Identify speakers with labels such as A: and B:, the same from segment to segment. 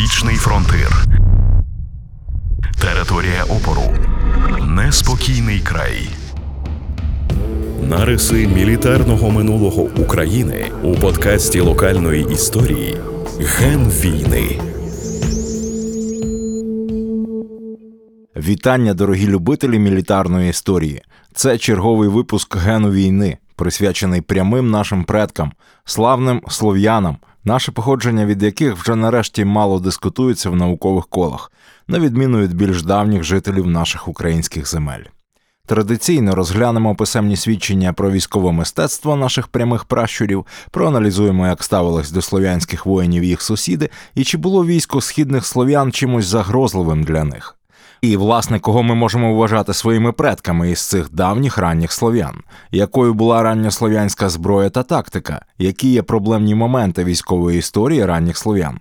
A: Північний фронтир. Територія опору. Неспокійний край. Нариси мілітарного минулого України у подкасті локальної історії Ген війни.
B: Вітання, дорогі любителі мілітарної історії. Це черговий випуск гену війни, присвячений прямим нашим предкам, славним слов'янам, наше походження від яких вже нарешті мало дискутується в наукових колах, на відміну від більш давніх жителів наших українських земель. Традиційно розглянемо писемні свідчення про військове мистецтво наших прямих пращурів, проаналізуємо, як ставились до слов'янських воїнів їх сусіди, і чи було військо східних слов'ян чимось загрозливим для них. І, власне, кого ми можемо вважати своїми предками із цих давніх ранніх слов'ян, якою була ранньослов'янська зброя та тактика, які є проблемні моменти військової історії ранніх слов'ян.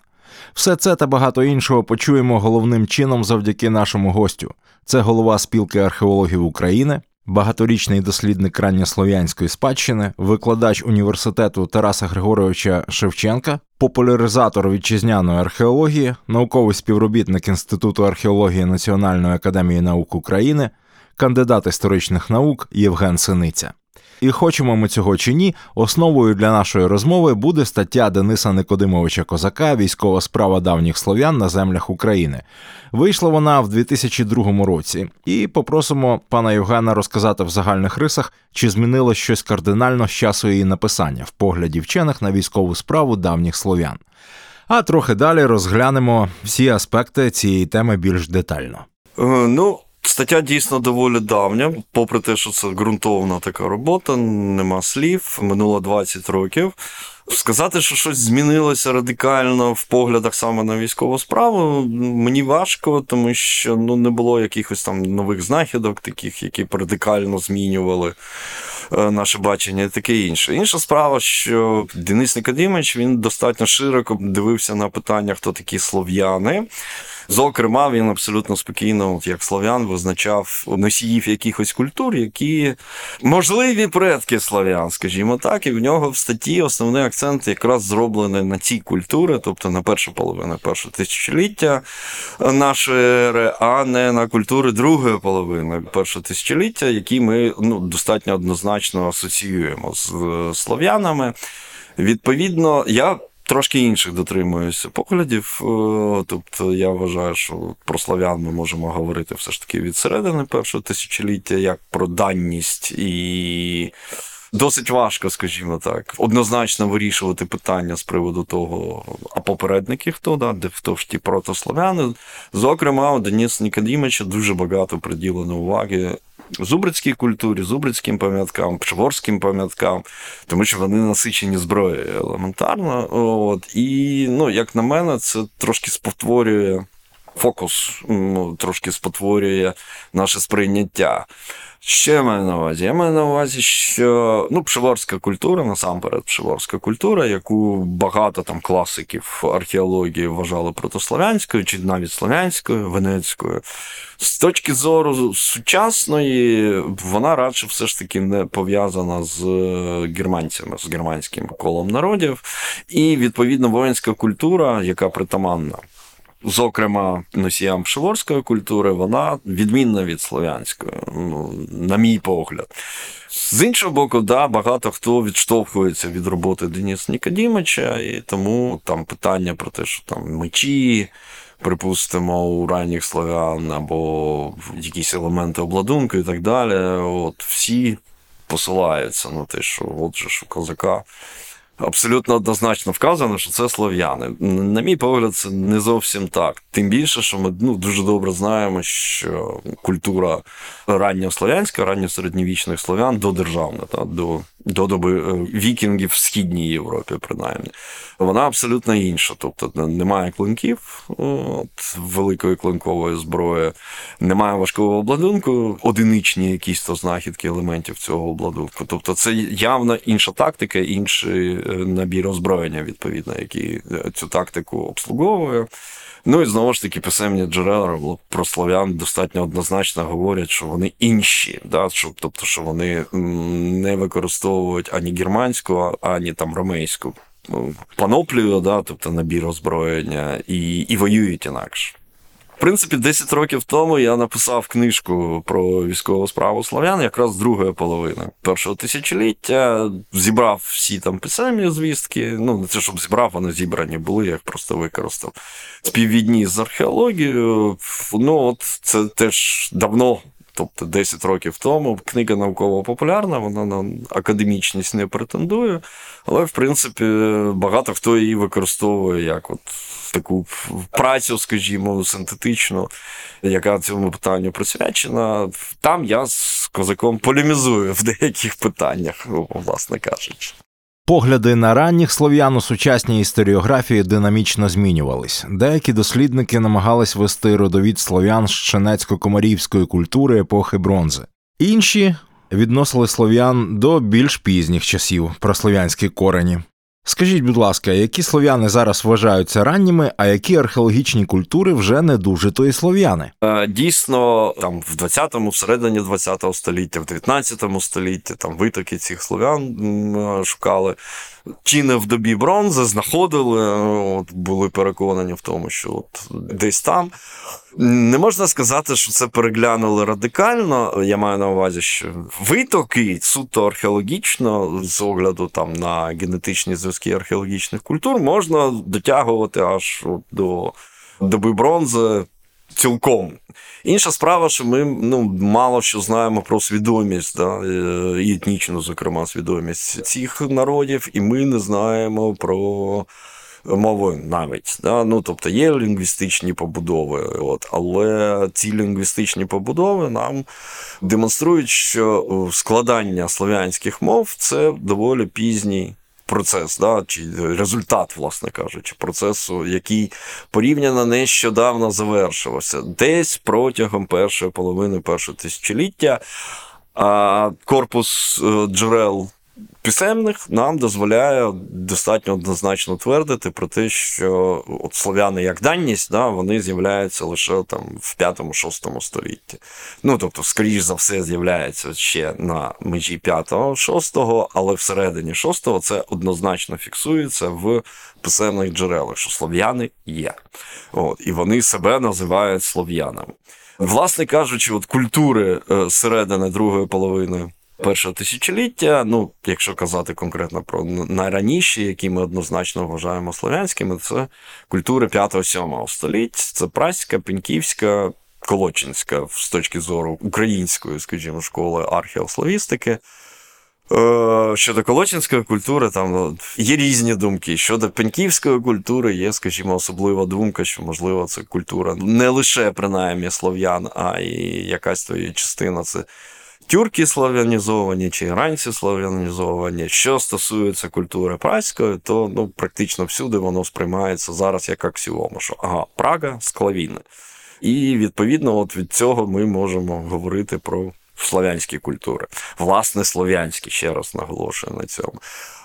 B: Все це та багато іншого почуємо головним чином завдяки нашому гостю. Це голова спілки археологів України, багаторічний дослідник ранньослов'янської спадщини, викладач університету Тараса Григоровича Шевченка, популяризатор вітчизняної археології, науковий співробітник Інституту археології Національної академії наук України, кандидат історичних наук Євген Синиця. І хочемо ми цього чи ні, основою для нашої розмови буде стаття Дениса Никодимовича Козака Військова справа давніх слов'ян на землях України. Вийшла вона в 2002 році, і попросимо пана Євгена розказати в загальних рисах, чи змінилось щось кардинально з часу її написання в погляді вчених на військову справу давніх слов'ян. А трохи далі розглянемо всі аспекти цієї теми більш детально.
C: Е, Ну, стаття дійсно доволі давня, попри те, що це ґрунтовна така робота, нема слів, минуло 20 років. Сказати, що щось змінилося радикально в поглядах саме на військову справу, мені важко, тому що ну, не було якихось там нових знахідок, таких, які б радикально змінювали е, наше бачення і таке інше. Інша справа, що Денис Никодимович він достатньо широко дивився на питання, хто такі слов'яни. Зокрема, він абсолютно спокійно, як слов'ян, визначав носіїв якихось культур, які можливі предки слов'ян, скажімо так, і в нього в статті основний акцент якраз зроблений на ці культури, тобто на першу половину першого тисячоліття нашої ери, а не на культури другої половини першого тисячоліття, які ми ну, достатньо однозначно асоціюємо з е, слов'янами. Відповідно, я трошки інших дотримуюся поглядів. Е, Тобто я вважаю, що про славян ми можемо говорити все ж таки від середини першого тисячоліття, як про данність і. Досить важко, скажімо так, однозначно вирішувати питання з приводу того, а попередники хто, да, де хто ж ті протославяни. Зокрема, у Деніса Нікодімовича дуже багато приділено уваги зубрицькій культурі, зубрицьким пам'яткам, пшеворським пам'яткам, тому що вони насичені зброєю елементарно. От. І, ну, як на мене, це трошки спотворює фокус, ну, трошки спотворює наше сприйняття. Що я маю на увазі? Я маю на увазі, що ну, пшеворська культура, насамперед, пшеворська культура, яку багато там класиків археології вважали протославянською, чи навіть слов'янською, венецькою. З точки зору сучасної, вона радше все ж таки не пов'язана з германцями, з германським колом народів. І, відповідно, воїнська культура, яка притаманна зокрема носіям пшеворської культури, вона відмінна від слов'янської, ну, на мій погляд. З іншого боку, да, багато хто відштовхується від роботи Дениса Нікодімича, і тому там питання про те, що там мечі. Припустимо, у ранніх слов'ян або якісь елементи обладунку і так далі. От всі посилаються на те, що от же ж у козака абсолютно однозначно вказано, що це слов'яни. На мій погляд, це не зовсім так. Тим більше, що ми ну, дуже добре знаємо, що культура ранньослов'янська, ранньосередньовічних слов'ян додержавна, та, до до доби е, вікінгів в Східній Європі, принаймні. Вона абсолютно інша. Тобто немає клинків от, великої клинкової зброї, немає важкого обладунку, одиничні якісь то знахідки елементів цього обладунку. Тобто це явно інша тактика, інший е, набір озброєння, відповідно, який е, цю тактику обслуговує. Ну і знову ж таки, писемні джерела про слов'ян достатньо однозначно говорять, що вони інші, да? що, тобто, що вони не використовують ані германську, ані там ромейську ну, паноплію, да, тобто набір озброєння, і, і воюють інакше. В принципі, 10 років тому я написав книжку про військову справу слов'ян, якраз другої половини першого тисячоліття. Зібрав всі там писемні звістки. Ну, не те, щоб зібрав, вони зібрані були, я їх просто використав. Співвідні з археологією. Ну, от це теж давно. Тобто 10 років тому книга науково-популярна, вона на академічність не претендує, але в принципі багато хто її використовує як от таку працю, скажімо, синтетичну, яка цьому питанню присвячена. Там я з козаком полемізую в деяких питаннях, власне кажучи.
B: Погляди на ранніх слов'ян у сучасній історіографії динамічно змінювались. Деякі дослідники намагались вести родовід слов'ян з чинецько-комарівської культури епохи бронзи. Інші відносили слов'ян до більш пізніх часів про слов'янські корені. Скажіть, будь ласка, які слов'яни зараз вважаються ранніми, а які археологічні культури вже не дуже то і слов'яни?
C: Е, Дійсно, там в 20-му, всередині 20-го століття, в 19 столітті там витоки цих слов'ян шукали. Чи не в добі бронзи знаходили, от, були переконані в тому, що от десь там. Не можна сказати, що це переглянули радикально. Я маю на увазі, що витоки суто археологічно, з огляду там на генетичні зв'язки археологічних культур, можна дотягувати аж до доби бронзи цілком. Інша справа, що ми ну, мало що знаємо про свідомість, да, е, і етнічну, зокрема, свідомість цих народів, і ми не знаємо про мови навіть. Да? Ну, тобто є лінгвістичні побудови, от, але ці лінгвістичні побудови нам демонструють, що складання слов'янських мов це доволі пізній. Процес, да, чи результат, власне кажучи, процесу, який порівняно нещодавно завершився, десь протягом першої половини першого тисячоліття а корпус е, джерел писемних нам дозволяє достатньо однозначно твердити про те, що от слов'яни як даність, да, вони з'являються лише там в 5-6 столітті. Ну тобто, скоріш за все, з'являється ще на межі 5-6, але всередині 6-го це однозначно фіксується в писемних джерелах, що слов'яни є. От, І вони себе називають слов'янами. Власне кажучи, от культури е, середини другої половини першого тисячоліття, ну, якщо казати конкретно про найраніші, які ми однозначно вважаємо слов'янськими, це культури 5-7 століть, це праська, пеньківська, колочинська з точки зору української, скажімо, школи археословістики. Е, щодо колочинської культури, там ну, є різні думки. Щодо пеньківської культури, є, скажімо, особлива думка, що, можливо, це культура не лише принаймні слов'ян, а й якась твоя частина це тюрки слав'янізовані чи іранці слав'янізовані. Що стосується культури праської, то ну, практично всюди воно сприймається зараз як аксіома, що ага, Прага склавіни. І відповідно, от від цього ми можемо говорити про слов'янські культури. Власне, слов'янські, ще раз наголошую на цьому.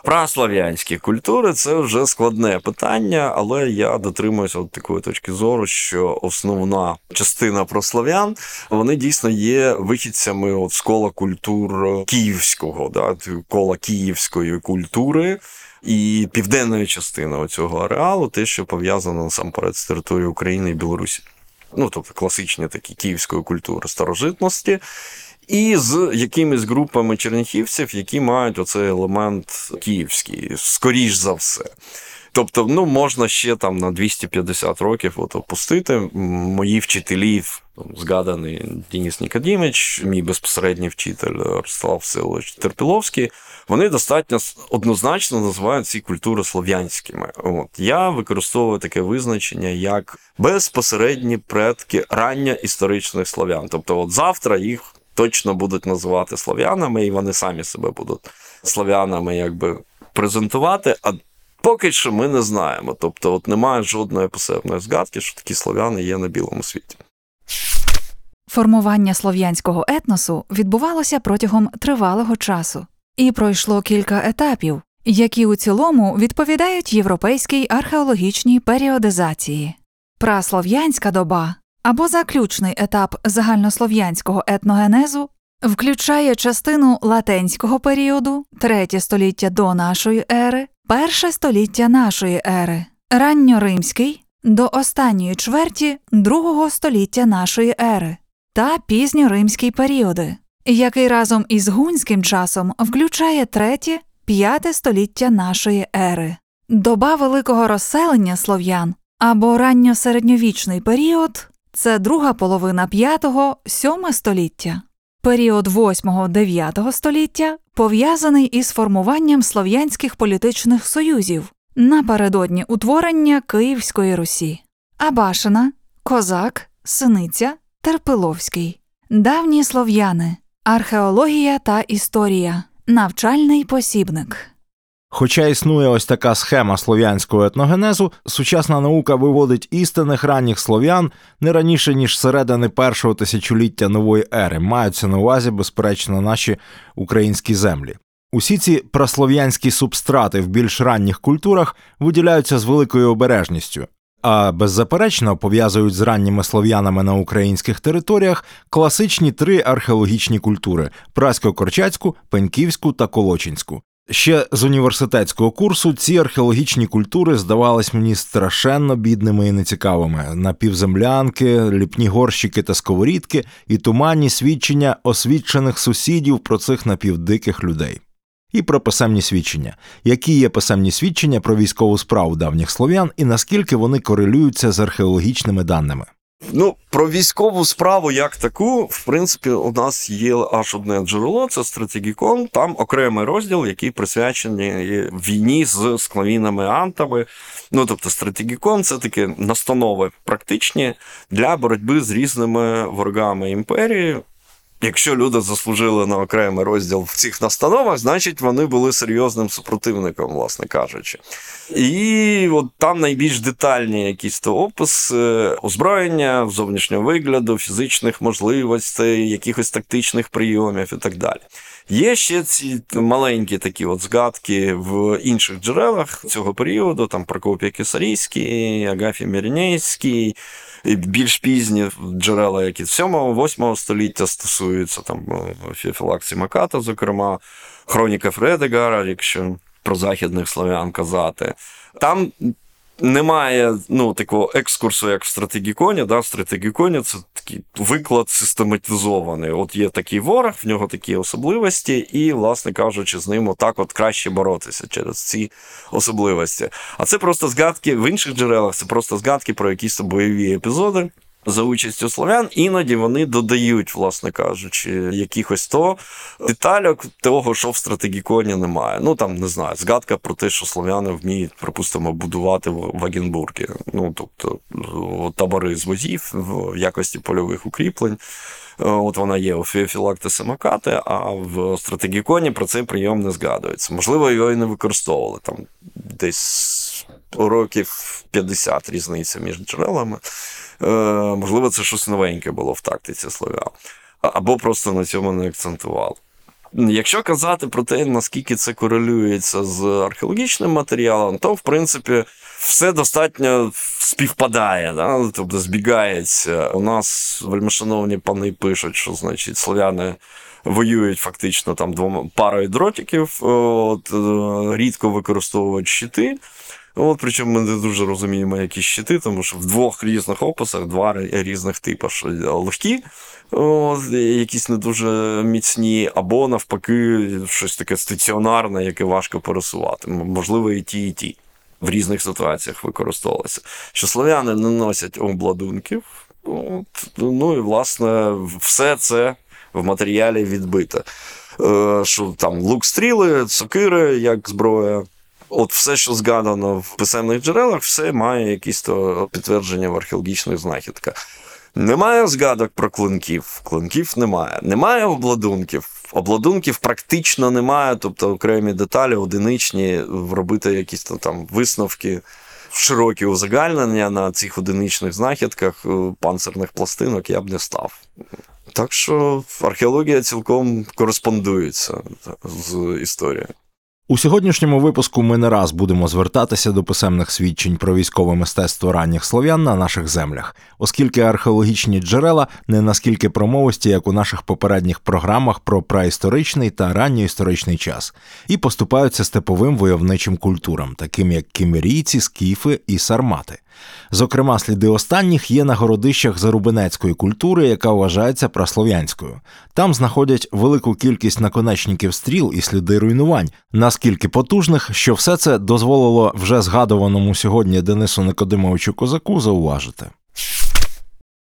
C: Праслов'янські культури це вже складне питання, але я дотримуюся от такої точки зору, що основна частина прослав'ян вони дійсно є вихідцями от з кола культур київського, да, кола київської культури. І південної частини цього ареалу, те, що пов'язано насамперед з територією України і Білорусі. Ну, тобто класичні такі київської культури старожитності, і з якимись групами черніхівців, які мають оцей елемент київський, скоріш за все. Тобто, ну, можна ще там на 250 років от опустити. Мої вчителі, згаданий Денис Нікодімич, мій безпосередній вчитель Ростислав Всеволодович Терпіловський, вони достатньо однозначно називають ці культури слов'янськими. От Я використовую таке визначення як безпосередні предки рання історичних слов'ян. Тобто, от завтра їх точно будуть називати слов'янами, і вони самі себе будуть слов'янами якби презентувати. А поки що ми не знаємо. Тобто, от немає жодної посебної згадки, що такі слов'яни є на білому світі.
D: Формування слов'янського етносу відбувалося протягом тривалого часу, і пройшло кілька етапів, які у цілому відповідають європейській археологічній періодизації. Праслов'янська доба або заключний етап загальнослов'янського етногенезу включає частину латенського періоду, третє століття до нашої ери, перше століття нашої ери, ранньоримський до останньої чверті другого століття нашої ери та пізньоримський періоди, який разом із гунським часом включає третє, п'яте століття нашої ери. Доба великого розселення слов'ян або ранньосередньовічний період це друга половина 5-7 століття. Період 8-9 століття пов'язаний із формуванням слов'янських політичних союзів напередодні утворення Київської Русі. Абашина, Козак, Синиця, Терпиловський, давні слов'яни, археологія та історія, навчальний посібник.
B: Хоча існує ось така схема слов'янського етногенезу, сучасна наука виводить істинних ранніх слов'ян не раніше ніж середини першого тисячоліття нової ери, маються на увазі, безперечно, наші українські землі. Усі ці праслов'янські субстрати в більш ранніх культурах виділяються з великою обережністю, а беззаперечно пов'язують з ранніми слов'янами на українських територіях класичні три археологічні культури прасько-корчацьку, пеньківську та колочинську. Ще з університетського курсу ці археологічні культури здавались мені страшенно бідними і нецікавими: напівземлянки, ліпні горщики та сковорідки і туманні свідчення освічених сусідів про цих напівдиких людей. І про писемні свідчення, які є писемні свідчення про військову справу давніх слов'ян і наскільки вони корелюються з археологічними даними.
C: Ну, про військову справу як таку, в принципі, у нас є аж одне джерело, це стратегікон. Там окремий розділ, який присвячений війні з склавінами антами. Ну, тобто, стратегікон це такі настанови практичні для боротьби з різними ворогами імперії. Якщо люди заслужили на окремий розділ в цих настановах, значить вони були серйозним супротивником, власне кажучи. І от там найбільш детальні якісь то описи озброєння, зовнішнього вигляду, фізичних можливостей, якихось тактичних прийомів і так далі. Є ще ці маленькі такі от згадки в інших джерелах цього періоду, там Прокопій Кисарійський, Агафій Мірнейський, більш пізні джерела, які 7-8 століття стосуються, там Фіфілаксі Маката, зокрема, Хроніка Фредегара, якщо про західних слов'ян казати. Там немає ну, такого екскурсу, як в стратегіконі. Да? В стратегіконі це такий виклад систематизований. От є такий ворог, в нього такі особливості, і, власне кажучи, з ним отак от краще боротися через ці особливості. А це просто згадки в інших джерелах, це просто згадки про якісь бойові епізоди. За участю слов'ян, іноді вони додають, власне кажучи, якихось то детальок того, що в стратегіконі немає. Ну там не знаю, згадка про те, що слов'яни вміють, припустимо, будувати вагенбурги. Ну тобто табори з возів в якості польових укріплень. От вона є у Феофілакти Самокати, а в стратегіконі про цей прийом не згадується. Можливо, його і не використовували там десь років 50 різниця між джерелами. Е, можливо, це щось новеньке було в тактиці слов'ян. Або просто на цьому не акцентували. Якщо казати про те, наскільки це корелюється з археологічним матеріалом, то в принципі все достатньо співпадає, да? тобто збігається. У нас вельмишановні пани пишуть, що значить слов'яни воюють фактично там двома парою дротиків, от, е, рідко використовують щити. От, Причому ми не дуже розуміємо, які щити, тому що в двох різних описах два різних типи, що легкі, от, якісь не дуже міцні, або навпаки, щось таке стаціонарне, яке важко пересувати. Можливо, і ті, і ті. В різних ситуаціях використовувалися. Що слов'яни не носять обладунків. От, Ну і власне все це в матеріалі відбите. Е, що там лук-стріли, сокири, як зброя. От все, що згадано в писемних джерелах, все має якісь то підтвердження в археологічних знахідках. Немає згадок про клинків, клинків немає. Немає обладунків. Обладунків практично немає, тобто окремі деталі, одиничні, робити якісь там висновки, широкі узагальнення на цих одиничних знахідках панцирних пластинок я б не став. Так що археологія цілком кореспондується з історією.
B: У сьогоднішньому випуску ми не раз будемо звертатися до писемних свідчень про військове мистецтво ранніх слов'ян на наших землях, оскільки археологічні джерела не наскільки промовисті, як у наших попередніх програмах про праісторичний та ранньоісторичний час, і поступаються степовим войовничим культурам, таким як кімерійці, скіфи і сармати. Зокрема, сліди останніх є на городищах зарубинецької культури, яка вважається праслов'янською. Там знаходять велику кількість наконечників стріл і сліди руйнувань, наскільки потужних, що все це дозволило вже згадуваному сьогодні Денису Никодимовичу Козаку зауважити.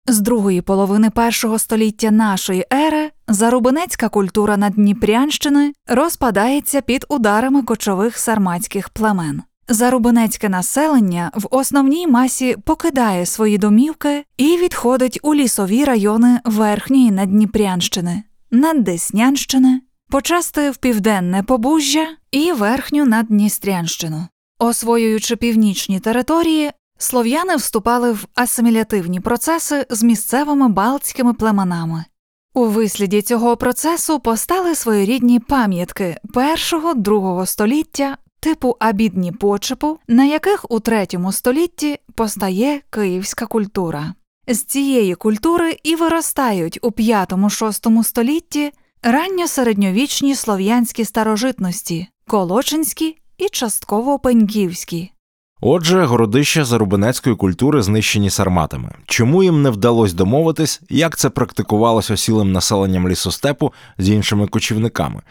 D: З другої половини першого століття нашої ери зарубинецька культура Надніпрянщини розпадається під ударами кочових сарматських племен. Зарубинецьке населення в основній масі покидає свої домівки і відходить у лісові райони Верхньої Надніпрянщини, Наддеснянщини, почасти в південне Побужжя і Верхню Наддністрянщину. Освоюючи північні території, слов'яни вступали в асимілятивні процеси з місцевими балтськими племенами. У висліді цього процесу постали своєрідні пам'ятки першого-другого століття типу абідні почепу, на яких у третьому столітті постає київська культура. З цієї культури і виростають у п'ятому-шостому столітті ранньосередньовічні слов'янські старожитності, колочинські і частково пеньківські.
B: Отже, городища зарубинецької культури знищені сарматами. Чому їм не вдалося домовитись, як це практикувалось осілим населенням лісостепу з іншими кочівниками?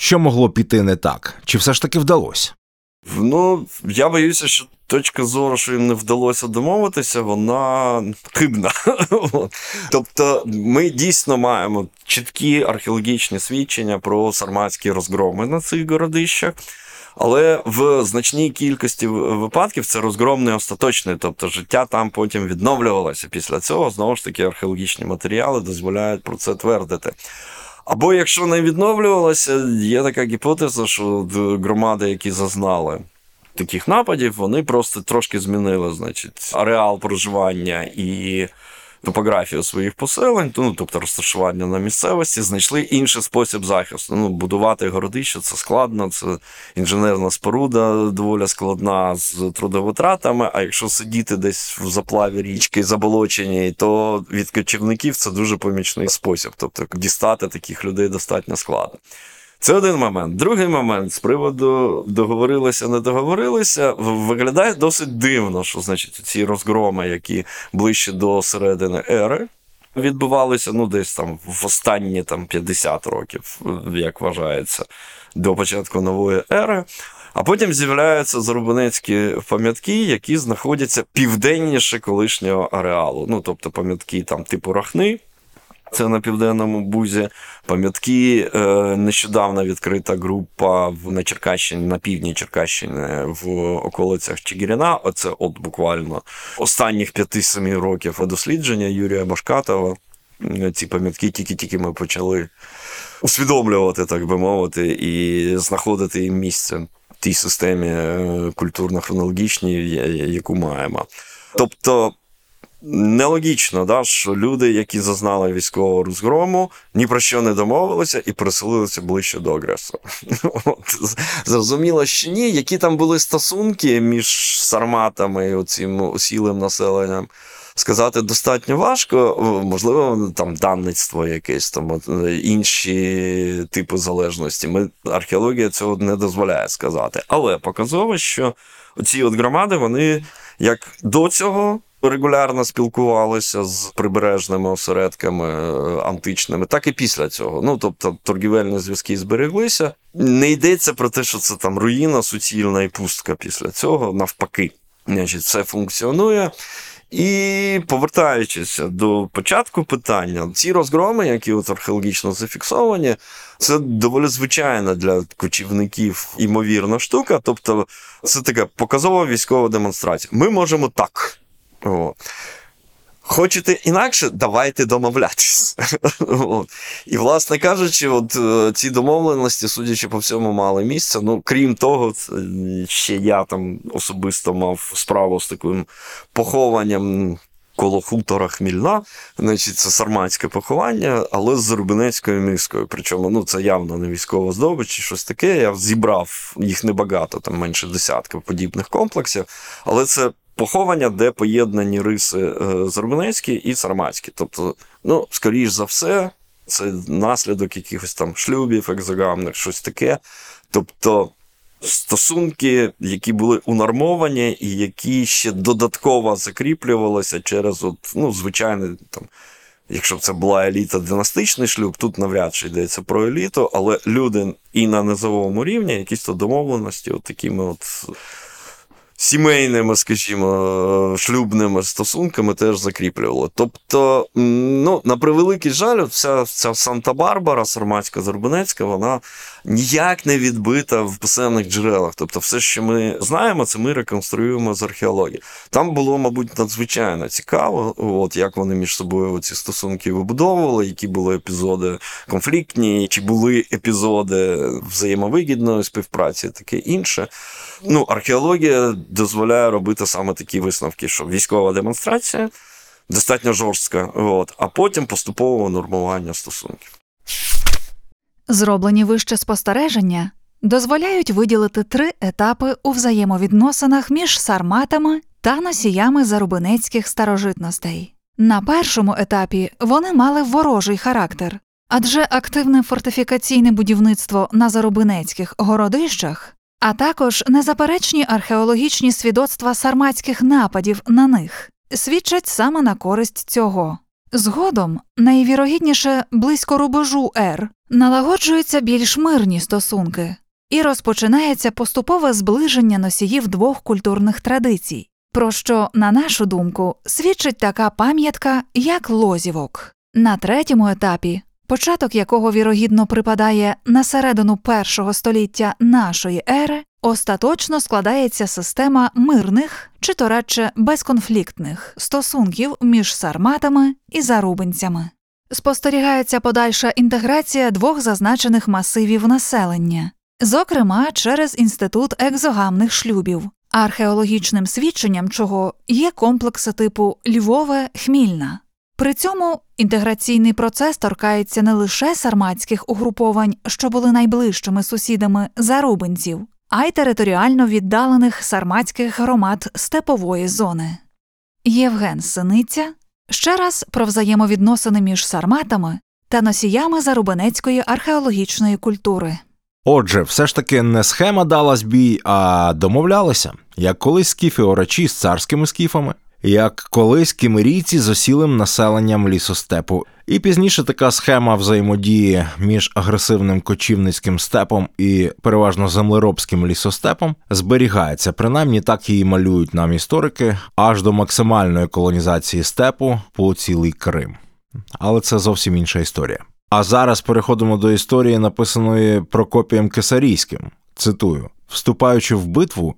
B: Що могло піти не так? Чи все ж таки вдалося?
C: Ну, я боюся, що точка зору, що їм не вдалося домовитися, вона хибна. тобто, ми дійсно маємо чіткі археологічні свідчення про сарматські розгроми на цих городищах. Але в значній кількості випадків це розгром не остаточний, тобто життя там потім відновлювалося. Після цього знову ж таки археологічні матеріали дозволяють про це твердити. Або якщо не відновлювалося, є така гіпотеза, що громади, які зазнали таких нападів, вони просто трошки змінили значить, ареал проживання і топографію своїх поселень, ну тобто розташування на місцевості, знайшли інший спосіб захисту. Ну, Будувати городище це складно, це інженерна споруда доволі складна з трудовитратами. А якщо сидіти десь в заплаві річки заболоченій, то від кочівників це дуже помічний спосіб. Тобто дістати таких людей достатньо складно. Це один момент. Другий момент з приводу договорилися, не договорилися, виглядає досить дивно, що значить ці розгроми, які ближче до середини ери, відбувалися ну, десь там в останні там, 50 років, як вважається, до початку нової ери. А потім з'являються зарубинецькі пам'ятки, які знаходяться південніше колишнього ареалу. Ну, тобто пам'ятки там типу Рахни. Це на південному бузі. Пам'ятки е, нещодавно відкрита група на Черкащині, на півдні Черкащини в околицях Чигирина. Оце от буквально останніх 5-7 років дослідження Юрія Башкатова. Ці пам'ятки тільки-тільки ми почали усвідомлювати, так би мовити, і знаходити їм місце в тій системі е, культурно-хронологічній, яку маємо. Тобто. Нелогічно, да, що люди, які зазнали військового розгрому, ні про що не домовилися і переселилися ближче до агресора. Зрозуміло, що ні, які там були стосунки між сарматами і оцим осілим населенням. Сказати достатньо важко, можливо, там данництво якесь, там інші типи залежності. Ми археологія цього не дозволяє сказати. Але показово, що ці от громади, вони як до цього регулярно спілкувалися з прибережними осередками е, античними, так і після цього. Ну тобто торгівельні зв'язки збереглися. Не йдеться про те, що це там руїна, суцільна і пустка після цього. Навпаки, значить, все функціонує. І повертаючись до початку питання, ці розгроми, які от археологічно зафіксовані, це доволі звичайна для кочівників імовірна штука. Тобто, це така показова військова демонстрація. Ми можемо так. О. Хочете інакше, давайте домовлятись. І, власне кажучи, от е, ці домовленості, судячи по всьому, мали місце. Ну, крім того, ще я там особисто мав справу з таким похованням коло хутора Хмільна, значить, це сарматське поховання, але з Зарубинецькою міською. Причому ну, це явно не військова здобич чи щось таке. Я зібрав їх небагато, там менше десятка подібних комплексів, але це. Поховання, де поєднані риси е, Зарубинецькі і Сарматські. Тобто, ну, скоріш за все, це наслідок якихось там шлюбів, екзогамних, щось таке. Тобто стосунки, які були унормовані, і які ще додатково закріплювалися через от, ну, звичайний там. Якщо б це була еліта династичний шлюб, тут навряд чи йдеться про еліту, але люди і на низовому рівні якісь то домовленості, от такими от сімейними, скажімо, шлюбними стосунками теж закріплювали. Тобто, ну, на превеликий жаль, вся, вся Санта-Барбара, Сарматська Зарбунецька, вона ніяк не відбита в писемних джерелах. Тобто, все, що ми знаємо, це ми реконструюємо з археології. Там було, мабуть, надзвичайно цікаво, от як вони між собою ці стосунки вибудовували, які були епізоди конфліктні, чи були епізоди взаємовигідної співпраці, таке інше. Ну, археологія дозволяє робити саме такі висновки, що військова демонстрація достатньо жорстка, от, а потім поступове нормування стосунків.
D: Зроблені вище спостереження дозволяють виділити три етапи у взаємовідносинах між сарматами та носіями зарубинецьких старожитностей. На першому етапі вони мали ворожий характер, адже активне фортифікаційне будівництво на зарубинецьких городищах, а також незаперечні археологічні свідоцтва сарматських нападів на них свідчать саме на користь цього. Згодом, найвірогідніше близько рубежу Р, налагоджуються більш мирні стосунки, і розпочинається поступове зближення носіїв двох культурних традицій, про що, на нашу думку, свідчить така пам'ятка, як лозівок. На третьому етапі, початок якого вірогідно припадає на середину першого століття нашої ери, остаточно складається система мирних чи то радше безконфліктних стосунків між сарматами і зарубинцями. Спостерігається подальша інтеграція двох зазначених масивів населення, зокрема через інститут екзогамних шлюбів, археологічним свідченням чого є комплекси типу Львове Хмільна. При цьому інтеграційний процес торкається не лише сарматських угруповань, що були найближчими сусідами зарубинців, а й територіально віддалених сарматських громад степової зони. Євген Синиця ще раз про взаємовідносини між сарматами та носіями зарубинецької археологічної культури.
B: Отже, все ж таки не схема дала збій, а домовлялися, як колись скіфи орачі з царськими скіфами, як колись кімерійці з осілим населенням лісостепу. І пізніше така схема взаємодії між агресивним кочівницьким степом і переважно землеробським лісостепом зберігається. Принаймні так її малюють нам історики аж до максимальної колонізації степу по цілий Крим. Але це зовсім інша історія. А зараз переходимо до історії, написаної Прокопієм Кесарійським. Цитую: вступаючи в битву,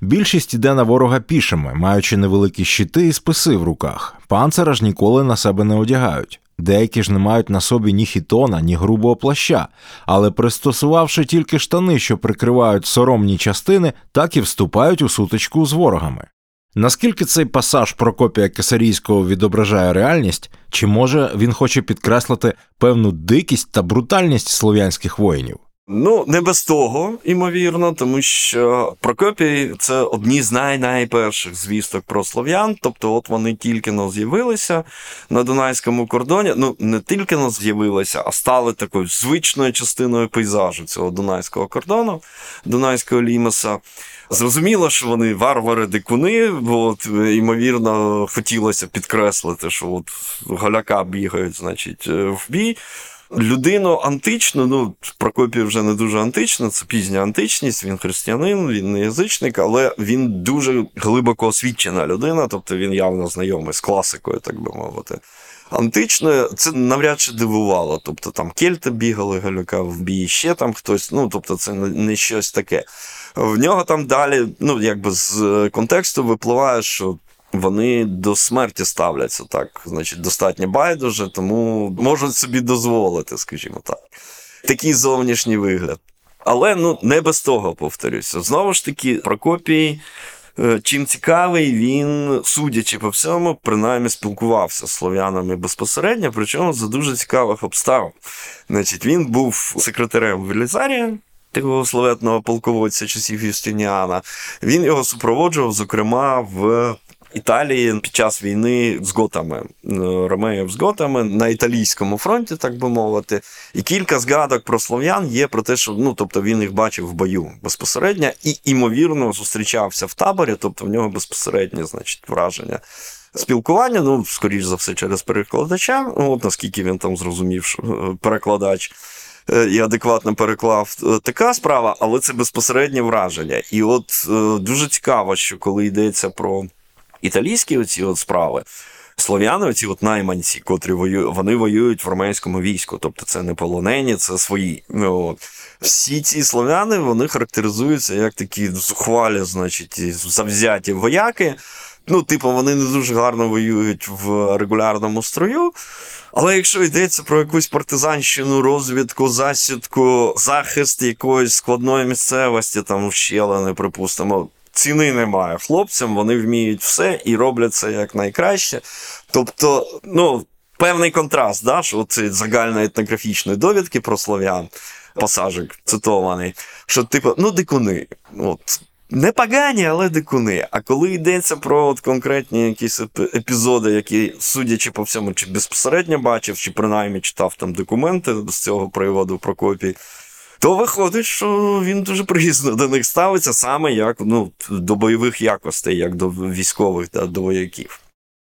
B: більшість іде на ворога пішими, маючи невеликі щити і списи в руках. Панцера ж ніколи на себе не одягають. Деякі ж не мають на собі ні хітона, ні грубого плаща, але пристосувавши тільки штани, що прикривають соромні частини, так і вступають у сутичку з ворогами. Наскільки цей пасаж Прокопія Кесарійського відображає реальність, чи може він хоче підкреслити певну дикість та брутальність слов'янських воїнів?
C: Ну, не без того, імовірно, тому що Прокопій це одні з най-найперших звісток про слов'ян. Тобто, от вони тільки но з'явилися на Дунайському кордоні. Ну, не тільки но з'явилися, а стали такою звичною частиною пейзажу цього Дунайського кордону, Дунайського лімеса. Зрозуміло, що вони варвари дикуни, от, ймовірно, хотілося підкреслити, що от голяка бігають, значить, в бій. Людину античну, ну, Прокопій вже не дуже антична, це пізня античність, він християнин, він не язичник, але він дуже глибоко освічена людина, тобто він явно знайомий з класикою, так би мовити. Античною це навряд чи дивувало. Тобто там кельти бігали галюка в бій, ще там хтось, ну тобто це не щось таке. В нього там далі, ну якби з контексту випливає, що вони до смерті ставляться так, значить, достатньо байдуже, тому можуть собі дозволити, скажімо так. Такий зовнішній вигляд. Але ну не без того повторюся. Знову ж таки, Прокопій Е, Чим цікавий, він, судячи по всьому, принаймні спілкувався з слов'янами безпосередньо, причому за дуже цікавих обставин. Значить, він був секретарем Велізарія, такого славетного полководця часів Юстиніана. Він його супроводжував, зокрема, в Італії під час війни з готами, е, Ромеїв з готами на італійському фронті, так би мовити. І кілька згадок про слов'ян є про те, що ну, тобто він їх бачив в бою безпосередньо і, імовірно, зустрічався в таборі, тобто в нього безпосереднє значить, враження. Спілкування, ну, скоріш за все, через перекладача, от наскільки він там зрозумів, що е, перекладач е, і адекватно переклав така справа, але це безпосереднє враження. І от дуже цікаво, що коли йдеться про італійські оці от справи. Слов'яни, оці от найманці, котрі воюють, вони воюють в армейському війську, тобто це не полонені, це свої. Ну, от. Всі ці слов'яни вони характеризуються як такі зухвалі, значить, завзяті вояки. Ну, типу, вони не дуже гарно воюють в регулярному строю. Але якщо йдеться про якусь партизанщину, розвідку, засідку, захист якоїсь складної місцевості, там вщелини, припустимо, ціни немає хлопцям, вони вміють все і роблять це як найкраще. Тобто, ну, певний контраст, да, що це загальноетнографічної довідки про слов'ян, пасажик цитований, що, типу, ну, дикуни. От. Не погані, але дикуни. А коли йдеться про от конкретні якісь епізоди, які, судячи по всьому, чи безпосередньо бачив, чи принаймні читав там документи з цього приводу Прокопій, то виходить, що він дуже приязно до них ставиться саме як ну, до бойових якостей, як до військових та до вояків.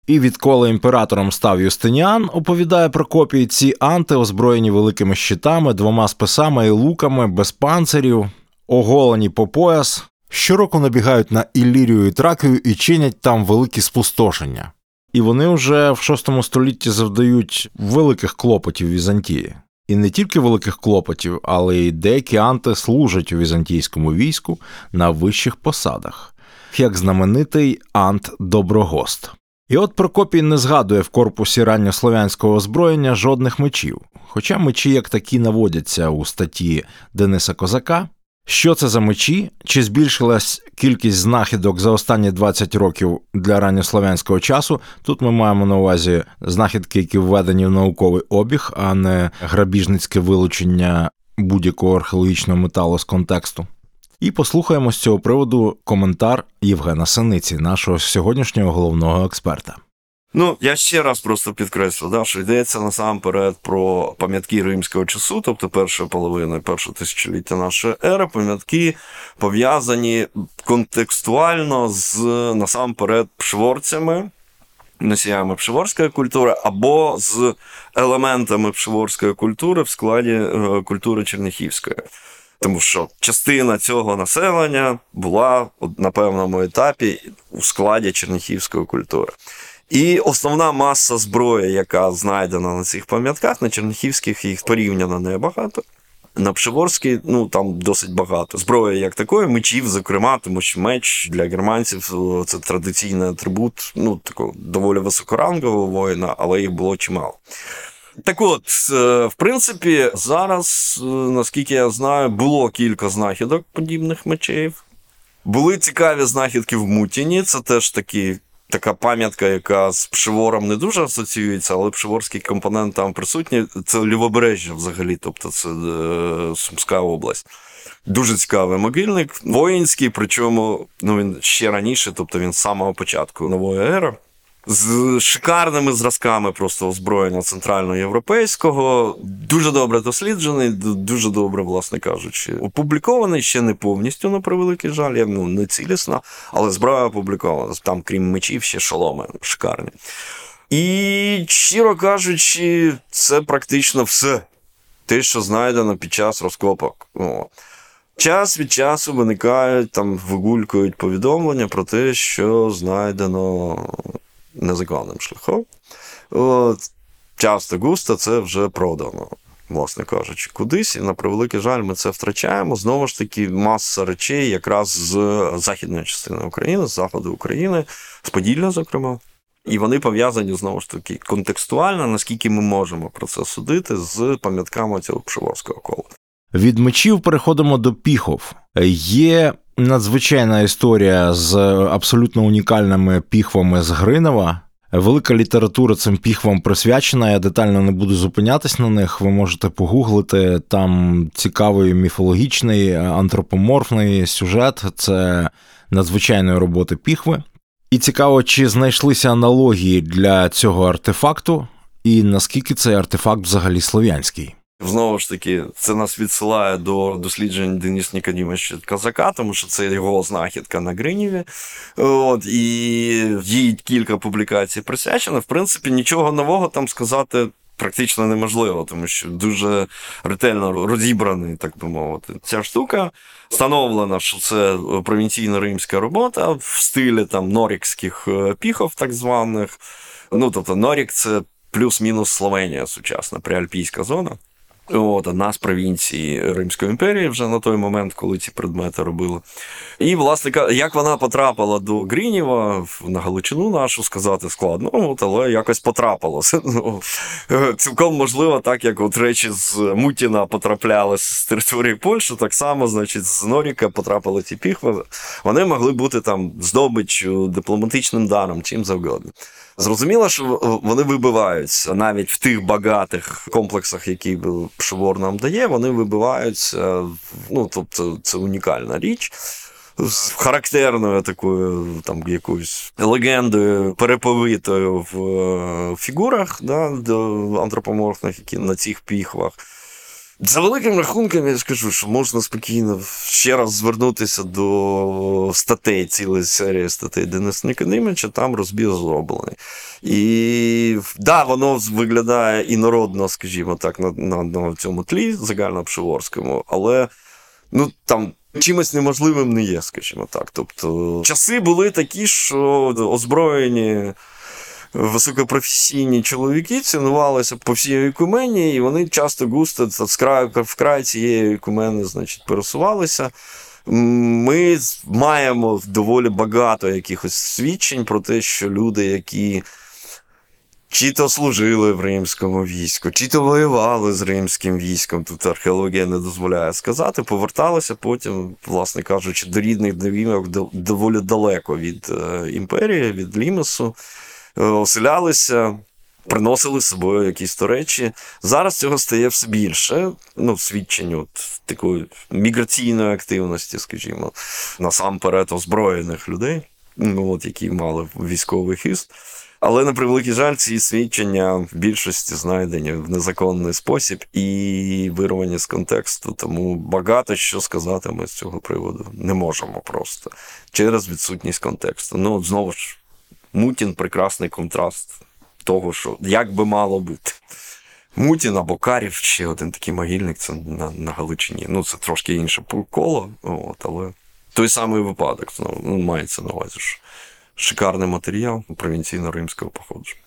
B: І відколи імператором став Юстиніан, оповідає Прокопій, ці анти озброєні великими щитами, двома списами і луками, без панцирів, оголені по пояс, щороку набігають на Іллірію і Тракію і чинять там великі спустошення. І вони вже в VI столітті завдають великих клопотів Візантії. І не тільки великих клопотів, але й деякі анти служать у візантійському війську на вищих посадах, як знаменитий Ант Доброгост. І от Прокопій не згадує в корпусі ранньослов'янського озброєння жодних мечів, хоча мечі як такі наводяться у статті Дениса Козака. Що це за мечі? Чи збільшилась кількість знахідок за останні 20 років для ранньослов'янського часу? Тут ми маємо на увазі знахідки, які введені в науковий обіг, а не грабіжницьке вилучення будь-якого археологічного металу з контексту. І послухаємо з цього приводу коментар Євгена Синиці, нашого сьогоднішнього головного експерта.
C: Ну, я ще раз просто підкреслю, да, що йдеться насамперед про пам'ятки римського часу, тобто перша половина, першого тисячоліття нашої ери, пам'ятки пов'язані контекстуально з насамперед пшворцями, носіями пшеворської культури, або з елементами пшеворської культури в складі е, культури черніхівської. Тому що частина цього населення була на певному етапі у складі черніхівської культури. І основна маса зброї, яка знайдена на цих пам'ятках, на черніхівських їх порівняно небагато. На Пшеворській, ну там досить багато. Зброї як такої, мечів, зокрема, тому що меч для германців це традиційний атрибут, ну, такого доволі високорангового воїна, але їх було чимало. Так от, е, в принципі, зараз, е, наскільки я знаю, було кілька знахідок подібних мечів. Були цікаві знахідки в Мутіні. Це теж такі, така пам'ятка, яка з Пшивором не дуже асоціюється, але пшеворський компонент там присутній. Це лівобережжя взагалі, тобто це е, Сумська область. Дуже цікавий могильник, воїнський, причому ну, він ще раніше, тобто він з самого початку нової ери з шикарними зразками просто озброєння центральноєвропейського, дуже добре досліджений, дуже добре, власне кажучи, опублікований ще не повністю, на превеликий жаль, я, ну, не цілісно, але зброя опублікована. Там, крім мечів, ще шоломи шикарні. І, щиро кажучи, це практично все. Те, що знайдено під час розкопок. О. Час від часу виникають там вигулькують повідомлення про те, що знайдено незаконним шляхом. От, часто густо це вже продано, власне кажучи, кудись. І на превеликий жаль, ми це втрачаємо. Знову ж таки, маса речей якраз з західної частини України, з заходу України, з Поділля, зокрема. І вони пов'язані знову ж таки контекстуально, наскільки ми можемо про це судити, з пам'ятками цього пшеворського кола.
B: Від мечів переходимо до піхов. Є надзвичайна історія з абсолютно унікальними піхвами з Гринева. Велика література цим піхвам присвячена. Я детально не буду зупинятись на них. Ви можете погуглити. Там цікавий міфологічний, антропоморфний сюжет. Це надзвичайної роботи піхви. І цікаво, чи знайшлися аналогії для цього артефакту, і наскільки цей артефакт взагалі слов'янський.
C: Знову ж таки, це нас відсилає до досліджень Дениса Нікодімовича Казака, тому що це його знахідка на Гриніві. От, і їй кілька публікацій присвячено. В принципі, нічого нового там сказати. Практично неможливо, тому що дуже ретельно розібраний, так би мовити, ця штука. Встановлено, що це провінційно-римська робота в стилі там норікських е, піхов, так званих. Ну, тобто, Норік це плюс-мінус Словенія сучасна, приальпійська зона. От, одна з провінцій Римської імперії вже на той момент, коли ці предмети робили. І, власне, як вона потрапила до Грініва на Галичину нашу сказати складно, от, але якось потрапила. Ну, Цілком можливо, так як от речі з Мутіна потрапляли з території Польщі, так само, значить, з Норіка потрапили ці піхви. Вони могли бути там здобиччю, дипломатичним даром, чим завгодно. Зрозуміло, що вони вибиваються навіть в тих багатих комплексах, які Шевор нам дає, вони вибиваються. Ну, тобто, це унікальна річ. З характерною такою там якоюсь легендою, переповитою в фігурах да, антропоморфних, які на цих піхвах. За великим рахунком, я скажу, що можна спокійно ще раз звернутися до статей, цілої серії статей Дениса Нікодимовича, там розбір зроблений. І да, воно виглядає інородно, скажімо так, на на, на цьому тлі загальнопшиворському, але ну там. Чимось неможливим не є, скажімо так. Тобто часи були такі, що озброєні високопрофесійні чоловіки цінувалися по всій екумені, і вони часто густо вкрай цієї екумени значить, пересувалися. Ми маємо доволі багато якихось свідчень про те, що люди, які чи то служили в римському війську, чи то воювали з римським військом, тут археологія не дозволяє сказати, поверталися потім, власне кажучи, до рідних домівок доволі далеко від е, імперії, від Лімесу. Е, оселялися, приносили з собою якісь то речі. Зараз цього стає все більше. Ну, свідчень такої міграційної активності, скажімо, насамперед озброєних людей, ну, от, які мали військовий хист. Але на превеликий жаль, ці свідчення в більшості знайдені в незаконний спосіб і вирвані з контексту. Тому багато що сказати ми з цього приводу не можемо просто через відсутність контексту. Ну, от знову ж. Мутін прекрасний контраст того, що як би мало бути. Мутін або Карів, ще один такий могильник це на на Галичині. Ну, це трошки інше коло, от, але той самий випадок ну, мається на увазі. що Шикарний матеріал провінційно-римського походження.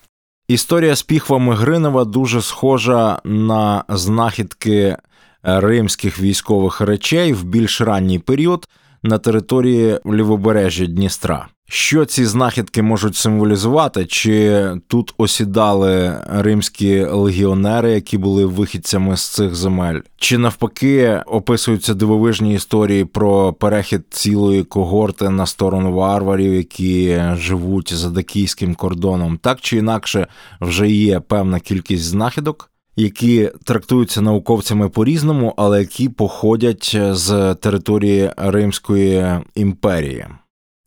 B: Історія з піхвами Гринева дуже схожа на знахідки римських військових речей в більш ранній період на території лівобережжя Дністра. Що ці знахідки можуть символізувати? Чи тут осідали римські легіонери, які були вихідцями з цих земель? Чи навпаки описуються дивовижні історії про перехід цілої когорти на сторону варварів, які живуть за дакійським кордоном? Так чи інакше вже є певна кількість знахідок? Які трактуються науковцями по різному, але які походять з території Римської імперії.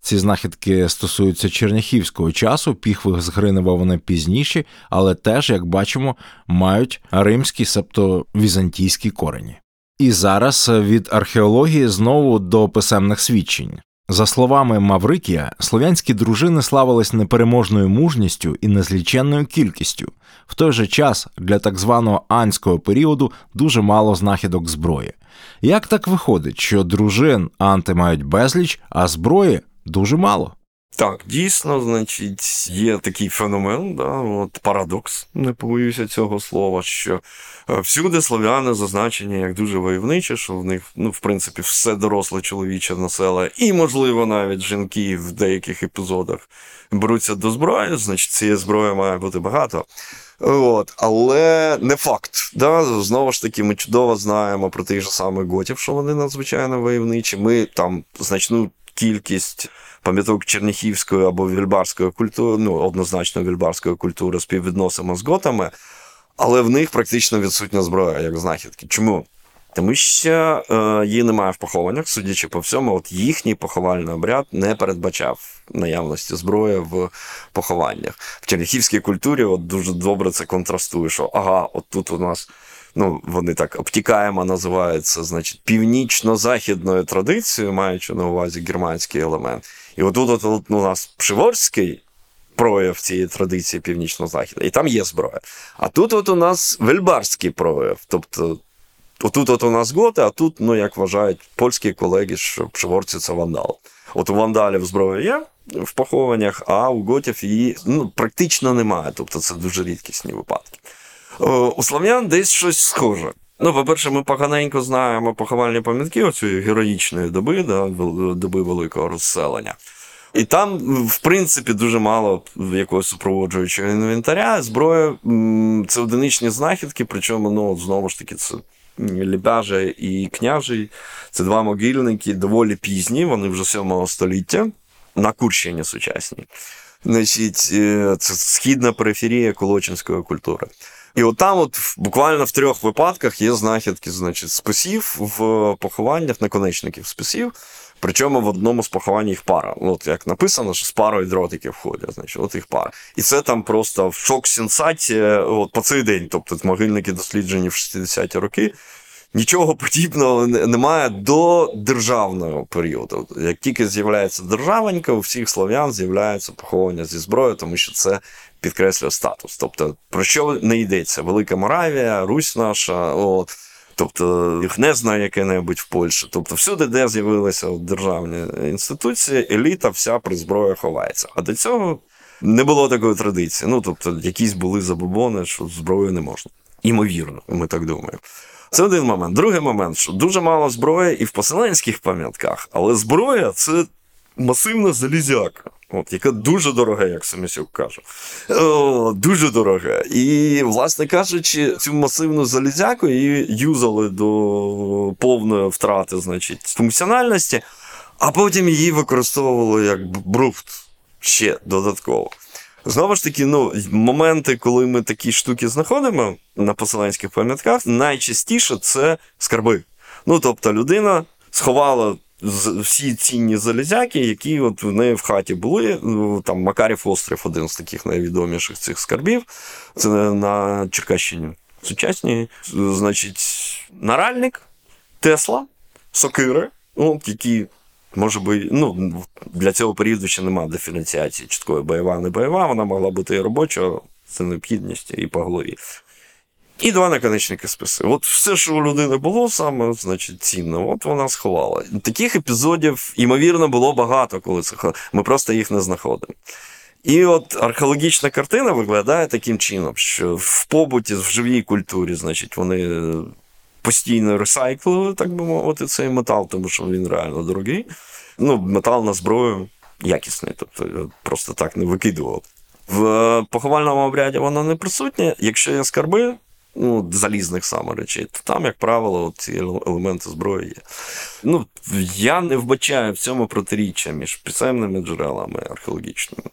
B: Ці знахідки стосуються черняхівського часу, піхви з Гринева вони пізніші, але теж, як бачимо, мають римські, себто візантійські корені. І зараз від археології знову до писемних свідчень. За словами Маврикія, слов'янські дружини славились непереможною мужністю і незліченною кількістю. В той же час для так званого анського періоду дуже мало знахідок зброї. Як так виходить, що дружин анти мають безліч, а зброї дуже мало.
C: Так, дійсно, значить, є такий феномен, да, от парадокс, не побоюся цього слова, що е, всюди слов'яни зазначені як дуже войовничі, що в них, ну, в принципі, все доросле чоловіче населення, і, можливо, навіть жінки в деяких епізодах беруться до зброї, значить, цієї зброї має бути багато. От, але не факт. Да? Знову ж таки, ми чудово знаємо про тих же самих готів, що вони надзвичайно войовничі. Ми там значну кількість пам'яток черніхівської або вільбарської культури, ну однозначно вільбарської культури співвідносимо з готами, але в них практично відсутня зброя, як знахідки. Чому? Тому що е, її немає в похованнях, судячи по всьому, от їхній поховальний обряд не передбачав наявності зброї в похованнях. В черніхівській культурі от дуже добре це контрастує, що ага, от тут у нас. Ну, вони так обтікаємо називаються, значить, північно-західною традицією, маючи на увазі германський елемент. І отут от, от у нас Пшиворський прояв цієї традиції північно-західної, і там є зброя. А тут от у нас вельбарський прояв. Тобто Отут от у нас готи, а тут, ну як вважають польські колеги, що пшиворці це вандал. От у вандалів зброя є в похованнях, а у готів її ну, практично немає. Тобто це дуже рідкісні випадки. У слав'ян десь щось схоже. Ну, по-перше, ми поганенько знаємо поховальні пам'ятки оцієї героїчної доби, да, доби великого розселення. І там, в принципі, дуже мало якогось супроводжуючого інвентаря. Зброя це одиничні знахідки, причому, ну, знову ж таки, це Лібяжа і княжий. Це два могильники доволі пізні, вони вже 7 століття на Курщині сучасній. Значить, е, Це східна периферія Колочинської культури. І от там, от буквально в трьох випадках є знахідки значить, списів в похованнях, наконечників списів. Причому в одному з поховань їх пара. От як написано, що з парою дротики входять, значить, от їх пара. І це там просто шок сенсація от по цей день. Тобто могильники досліджені в 60-ті роки. Нічого подібного немає до державного періоду. Як тільки з'являється державенька, у всіх слов'ян з'являється поховання зі зброєю, тому що це підкреслює статус. Тобто, про що не йдеться? Велика Моравія, Русь наша. от, Тобто їх не знає яке-небудь в Польщі. Тобто, всюди, де з'явилися державні інституції, еліта вся при зброї ховається. А до цього не було такої традиції. Ну, тобто, якісь були забобони, що зброю не можна. Імовірно, ми так думаємо. Це один момент. Другий момент, що дуже мало зброї і в поселенських пам'ятках, але зброя це масивна залізяка. От, яка дуже дорога, як Самісюк каже. Дуже дорога. І, власне кажучи, цю масивну залізяку її юзали до повної втрати значить, функціональності, а потім її використовували як брухт ще додатково. Знову ж таки, ну, моменти, коли ми такі штуки знаходимо на поселенських пам'ятках, найчастіше це скарби. Ну, тобто, людина сховала всі цінні залізяки, які от в неї в хаті були. Ну, там Макарів острів, один з таких найвідоміших цих скарбів. Це на Черкащині. Сучасні, значить, наральник, Тесла, сокири, от, які. Може би, ну, для цього періоду ще немає диференціації чіткої бойова, не бойова, вона могла бути і робоча, це необхідність і по голові. І два наконечники списи. От все, що у людини було саме, значить, цінно, от вона сховала. Таких епізодів, ймовірно, було багато, коли це ми просто їх не знаходимо. І от археологічна картина виглядає таким чином, що в побуті, в живій культурі, значить, вони постійно ресайклили, так би мовити, цей метал, тому що він реально дорогий. Ну, метал на зброю якісний, тобто просто так не викидував. В поховальному обряді воно не присутнє. Якщо є скарби, ну, залізних саме речей, то там, як правило, ці елементи зброї є. Ну, Я не вбачаю в цьому протиріччя між писемними джерелами археологічними.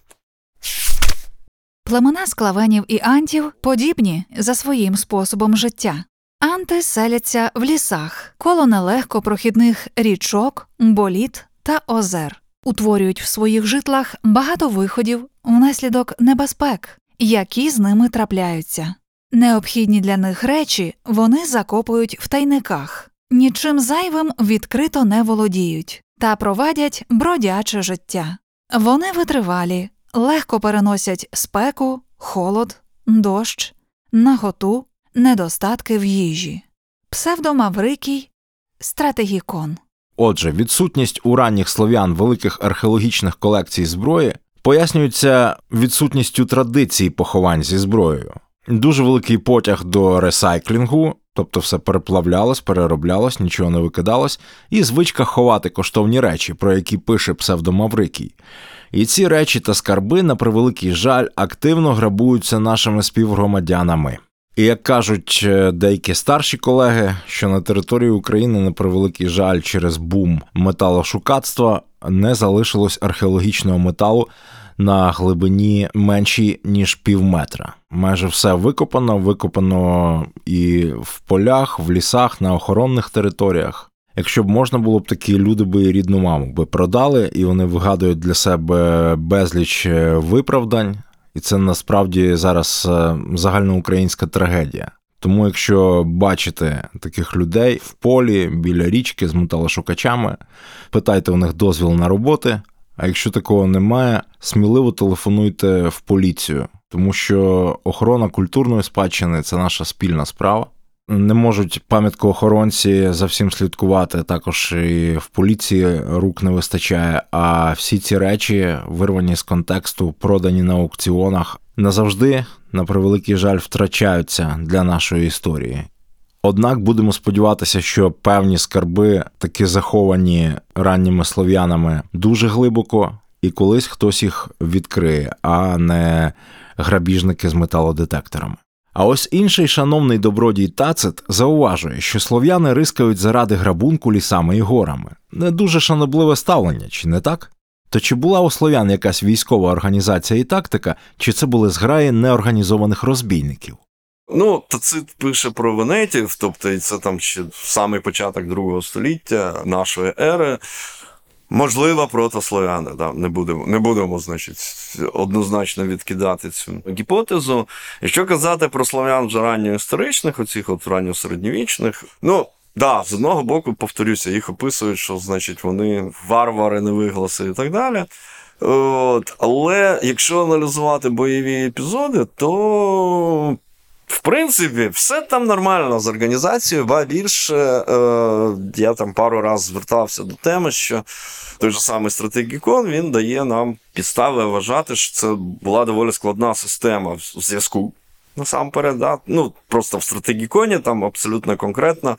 D: Племена склавенів і антів подібні за своїм способом життя. Анти селяться в лісах, коло нелегко прохідних річок, боліт та озер, утворюють в своїх житлах багато виходів внаслідок небезпек, які з ними трапляються. Необхідні для них речі вони закопують в тайниках, нічим зайвим відкрито не володіють та провадять бродяче життя. Вони витривалі, легко переносять спеку, холод, дощ, наготу, недостатки в їжі, псевдомаврикій, стратегікон.
B: Отже, відсутність у ранніх слов'ян великих археологічних колекцій зброї пояснюється відсутністю традицій поховань зі зброєю. Дуже великий потяг до ресайклінгу, тобто все переплавлялось, перероблялось, нічого не викидалось, і звичка ховати коштовні речі, про які пише псевдомаврикій. І ці речі та скарби, на превеликий жаль, активно грабуються нашими співгромадянами. І як кажуть е, деякі старші колеги, що на території України, на превеликий жаль, через бум металошукацтва не залишилось археологічного металу на глибині меншій ніж пів метра. Майже все викопано, викопано і в полях, в лісах, на охоронних територіях. Якщо б можна було б такі люди би рідну маму би продали, і вони вигадують для себе безліч е, виправдань, і це насправді зараз е, загальноукраїнська трагедія. Тому, якщо бачите таких людей в полі біля річки з металошукачами, питайте у них дозвіл на роботи. А якщо такого немає, сміливо телефонуйте в поліцію, тому що охорона культурної спадщини це наша спільна справа. Не можуть пам'яткоохоронці за всім слідкувати, також і в поліції рук не вистачає. А всі ці речі, вирвані з контексту, продані на аукціонах, назавжди, на превеликий жаль, втрачаються для нашої історії. Однак будемо сподіватися, що певні скарби таки заховані ранніми слов'янами дуже глибоко, і колись хтось їх відкриє, а не грабіжники з металодетекторами. А ось інший шановний добродій Тацит зауважує, що слов'яни рискають заради грабунку лісами і горами. Не дуже шанобливе ставлення, чи не так? То чи була у слов'ян якась військова організація і тактика, чи це були зграї неорганізованих розбійників?
C: Ну, Тацит пише про венетів, тобто це там ще самий початок другого століття нашої ери. Можливо, протослов'яни, да, не будемо, не будемо, значить, однозначно відкидати цю гіпотезу. Якщо казати про слов'ян вже ранньоісторичних, оцих от ранньосередньовічних, ну. Да, з одного боку, повторюся, їх описують, що значить вони варвари, невигласи і так далі. От, Але якщо аналізувати бойові епізоди, то в принципі, все там нормально з організацією, ба більше е, я там пару разів звертався до теми, що той же самий стратегікон він дає нам підстави вважати, що це була доволі складна система в зв'язку. Насамперед, да? ну просто в стратегіконі там абсолютно конкретно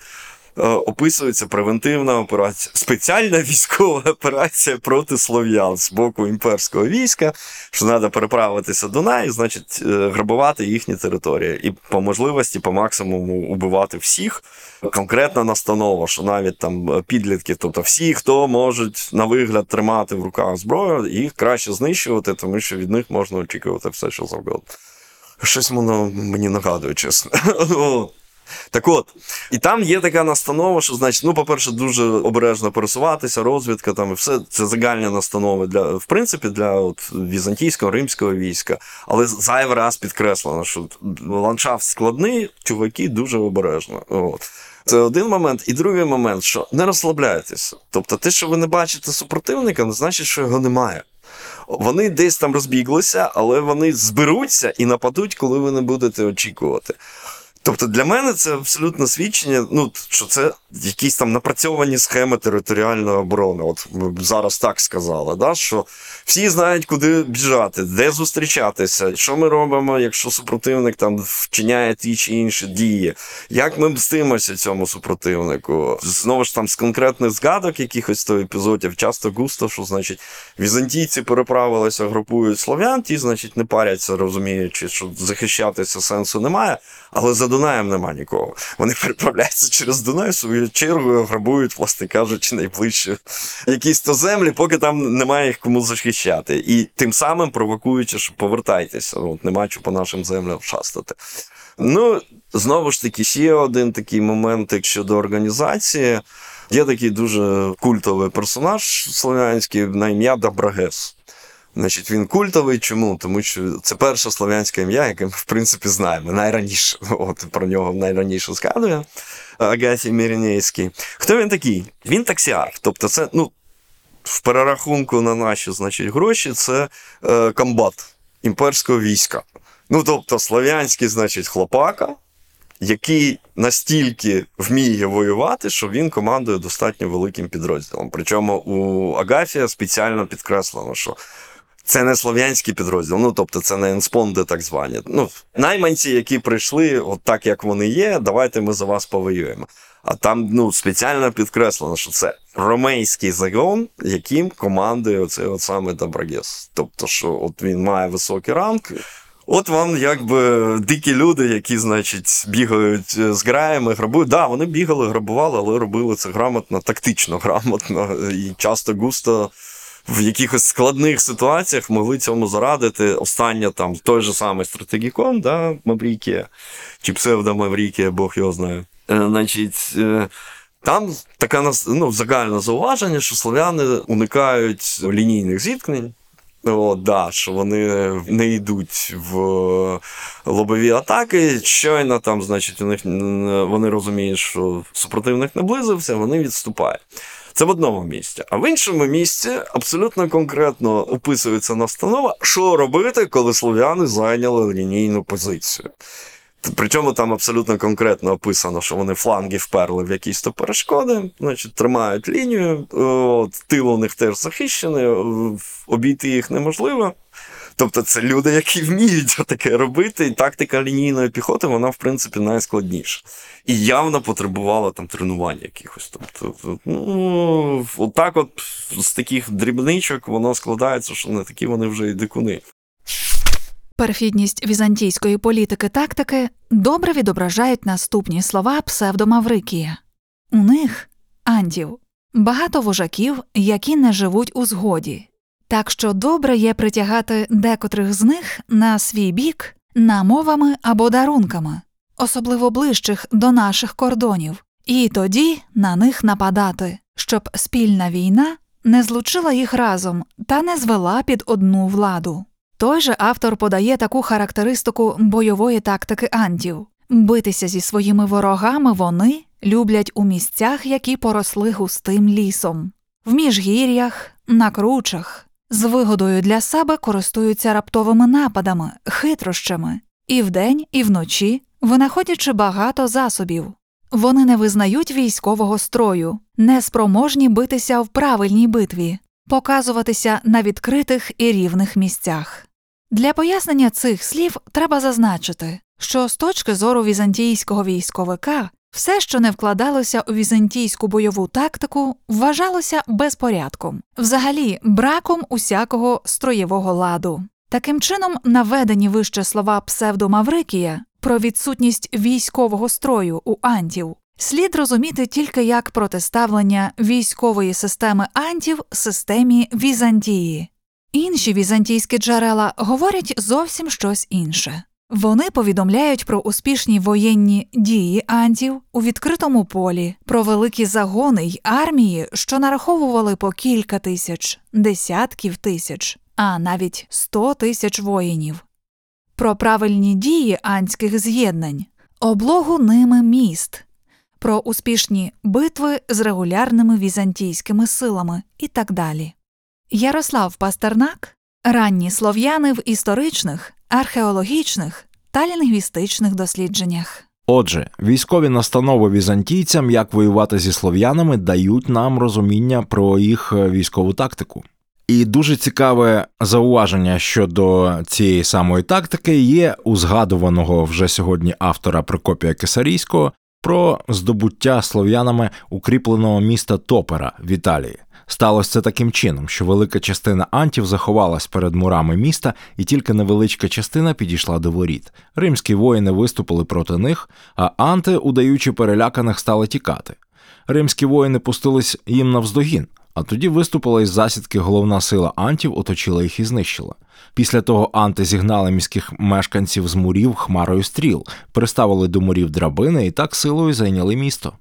C: описується превентивна операція, спеціальна військова операція проти слов'ян з боку імперського війська, що треба переправитися до неї, значить, е, грабувати їхні території і по можливості, по максимуму убивати всіх. Конкретна настанова, що навіть там підлітки, тобто всі, хто можуть на вигляд тримати в руках зброю, їх краще знищувати, тому що від них можна очікувати все, що завгодно. Щось воно мені нагадує, чесно. Так от, і там є така настанова, що, значить, ну, по-перше, дуже обережно пересуватися, розвідка там і все це загальні настанови для, в принципі, для от, візантійського, римського війська. Але зайвий раз підкреслено, що ландшафт складний, чуваки дуже обережно. От. Це один момент. І другий момент, що не розслабляйтеся. Тобто, те, що ви не бачите супротивника, не значить, що його немає. Вони десь там розбіглися, але вони зберуться і нападуть, коли ви не будете очікувати. Тобто для мене це абсолютно свідчення, ну, що це якісь там напрацьовані схеми територіальної оборони. От зараз так сказали, да, що всі знають, куди біжати, де зустрічатися, що ми робимо, якщо супротивник там вчиняє ті чи інші дії, як ми мстимося цьому супротивнику. Знову ж там з конкретних згадок якихось то епізодів, часто густо, що значить візантійці переправилися, групують слов'ян, ті, значить, не паряться, розуміючи, що захищатися сенсу немає, але за Дунаєм нема нікого. Вони переправляються через Дунай, чергою грабують, власне кажучи, найближчі якісь то землі, поки там немає їх кому захищати. І тим самим провокуючи, що повертайтеся. От нема що по нашим землям шастати. Ну, знову ж таки, ще один такий момент щодо організації. Є такий дуже культовий персонаж слов'янський на ім'я Добрагес. Значить, він культовий. Чому? Тому що це перше слов'янське ім'я, яке ми, в принципі, знаємо. Найраніше. От про нього найраніше згадує Агасій Мірінейський. Хто він такий? Він таксіарх. Тобто, це, ну, в перерахунку на наші значить, гроші, це е, комбат імперського війська. Ну, тобто, слов'янський, значить, хлопака. Який настільки вміє воювати, що він командує достатньо великим підрозділом. Причому у Агафія спеціально підкреслено, що це не слов'янський підрозділ, ну тобто це не енспонди так звані. Ну, Найманці, які прийшли, от так як вони є, давайте ми за вас повоюємо. А там ну, спеціально підкреслено, що це ромейський загон, яким командує оцей от саме Доброгес. Тобто, що от він має високий ранг. От вам якби дикі люди, які, значить, бігають е, з граями, грабують. Да, вони бігали, грабували, але робили це грамотно, тактично грамотно і часто густо в якихось складних ситуаціях могли цьому зарадити. Остання там той же самий стратегікон, да, Маврікія, чи псевдомаврікія, Бог його знає. Е, значить, е, там таке ну, загальне зауваження, що слов'яни уникають лінійних зіткнень. О, да, що вони не йдуть в лобові атаки. Щойно там, значить, у них вони розуміють, що супротивник наблизився, вони відступають. Це в одному місці. А в іншому місці абсолютно конкретно описується настанова, що робити, коли слов'яни зайняли лінійну позицію. Причому там абсолютно конкретно описано, що вони фланги вперли в якісь то перешкоди, значить, тримають лінію, от, тил у них теж захищений, обійти їх неможливо. Тобто це люди, які вміють таке робити, і тактика лінійної піхоти, вона, в принципі, найскладніша. І явно потребувала там тренувань якихось. Тобто, ну, отак от з таких дрібничок воно складається, що не такі вони вже і дикуни.
D: Перфідність візантійської політики тактики добре відображають наступні слова псевдомаврикія. У них антів багато вожаків, які не живуть у згоді. Так що добре є притягати декотрих з них на свій бік намовами або дарунками, особливо ближчих до наших кордонів, і тоді на них нападати, щоб спільна війна не злучила їх разом та не звела під одну владу. Той же автор подає таку характеристику бойової тактики антів битися зі своїми ворогами вони люблять у місцях, які поросли густим лісом, в міжгір'ях, на кручах, з вигодою для себе користуються раптовими нападами, хитрощами, і вдень, і вночі, винаходячи багато засобів. Вони не визнають військового строю, не спроможні битися в правильній битві, показуватися на відкритих і рівних місцях. Для пояснення цих слів треба зазначити, що з точки зору візантійського військовика все, що не вкладалося у візантійську бойову тактику, вважалося безпорядком, взагалі браком усякого строєвого ладу. Таким чином, наведені вище слова псевдомаврикія про відсутність військового строю у антів слід розуміти тільки як протиставлення військової системи антів системі Візантії. Інші візантійські джерела говорять зовсім щось інше. Вони повідомляють про успішні воєнні дії антів у відкритому полі, про великі загони й армії, що нараховували по кілька тисяч, десятків тисяч, а навіть сто тисяч воїнів, про правильні дії антських з'єднань, облогу ними міст, про успішні битви з регулярними візантійськими силами і так далі. Ярослав Пастернак ранні слов'яни в історичних, археологічних та лінгвістичних дослідженнях.
B: Отже, військові настанови візантійцям, як воювати зі слов'янами, дають нам розуміння про їх е, військову тактику. І дуже цікаве зауваження щодо цієї самої тактики є у згадуваного вже сьогодні автора Прокопія Кесарійського про здобуття слов'янами укріпленого міста Топера в Італії. Сталося це таким чином, що велика частина антів заховалась перед мурами міста, і тільки невеличка частина підійшла до воріт. Римські воїни виступили проти них, а анти, удаючи переляканих, стали тікати. Римські воїни пустились їм навздогін, а тоді виступила із засідки головна сила антів, оточила їх і знищила. Після того анти зігнали міських мешканців з мурів хмарою стріл, приставили до мурів драбини і так силою зайняли місто.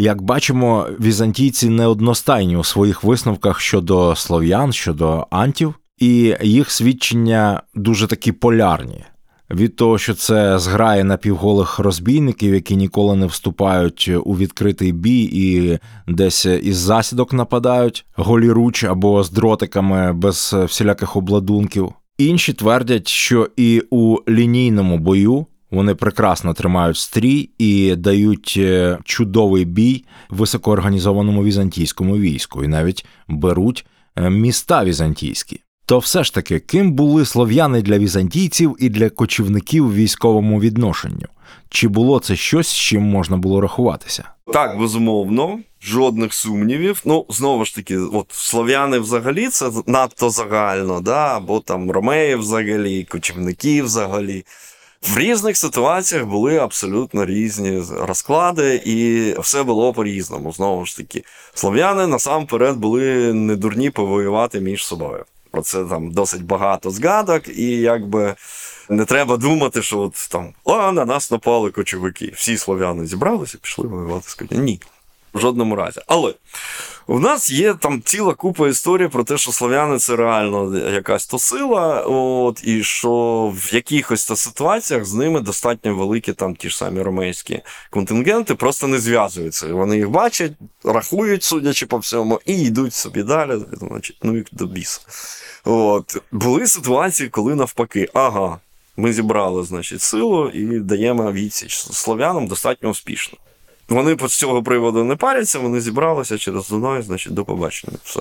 B: Як бачимо, візантійці неодностайні у своїх висновках щодо слов'ян, щодо антів, і їх свідчення дуже такі полярні. Від того, що це зграє напівголих розбійників, які ніколи не вступають у відкритий бій і десь із засідок нападають, голіруч або з дротиками без всіляких обладунків. Інші твердять, що і у лінійному бою вони прекрасно тримають стрій і дають е, чудовий бій високоорганізованому візантійському війську, і навіть беруть е, міста візантійські. То все ж таки, ким були слов'яни для візантійців і для кочівників в військовому відношенню? Чи було це щось, з чим можна було рахуватися?
C: Так, безумовно, жодних сумнівів. Ну, знову ж таки, от слов'яни взагалі це надто загально, да? або там ромеї взагалі, кочівники взагалі. В різних ситуаціях були абсолютно різні розклади, і все було по-різному. Знову ж таки, слов'яни насамперед були не дурні повоювати між собою. Про це там досить багато згадок, і якби не треба думати, що от там о, на нас напали кочовики. Всі слов'яни зібралися, пішли воювати з кочовиками. Ні. В жодному разі. Але у нас є там ціла купа історій про те, що слов'яни це реально якась то сила, от, і що в якихось то ситуаціях з ними достатньо великі там ті ж самі ромейські контингенти просто не зв'язуються. Вони їх бачать, рахують, судячи по всьому, і йдуть собі далі. Значить, ну їх до біса. От. Були ситуації, коли навпаки, ага, ми зібрали значить, силу і даємо відсіч слов'янам достатньо успішно. Вони з цього приводу не паряться, вони зібралися через Дунай, значить, до побачення. Все.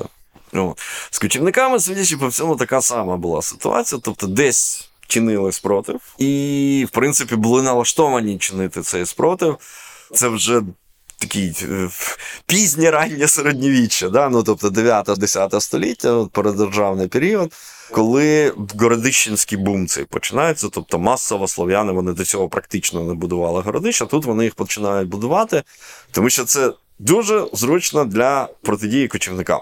C: О. З кочівниками, судячи по всьому, така сама була ситуація. Тобто, десь чинили спротив, і, в принципі, були налаштовані чинити цей спротив. Це вже такий е, пізнє раннє середньовіччя, да? ну, тобто 9-10 століття, передержавний період. Коли Городищенський бум цей починається, тобто масово слов'яни вони до цього практично не будували городища, тут вони їх починають будувати, тому що це дуже зручно для протидії кочівникам.